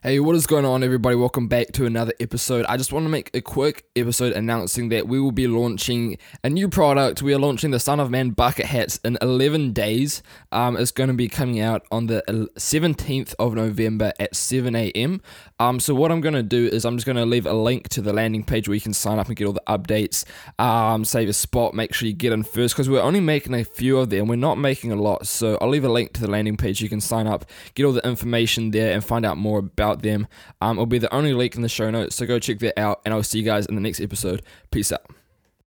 Hey, what is going on, everybody? Welcome back to another episode. I just want to make a quick episode announcing that we will be launching a new product. We are launching the Son of Man bucket hats in 11 days. Um, it's going to be coming out on the 17th of November at 7 a.m. Um, so, what I'm going to do is I'm just going to leave a link to the landing page where you can sign up and get all the updates, um, save a spot, make sure you get in first because we're only making a few of them. We're not making a lot. So, I'll leave a link to the landing page. You can sign up, get all the information there, and find out more about them. Um, it'll be the only link in the show notes, so go check that out, and I'll see you guys in the next episode. Peace out.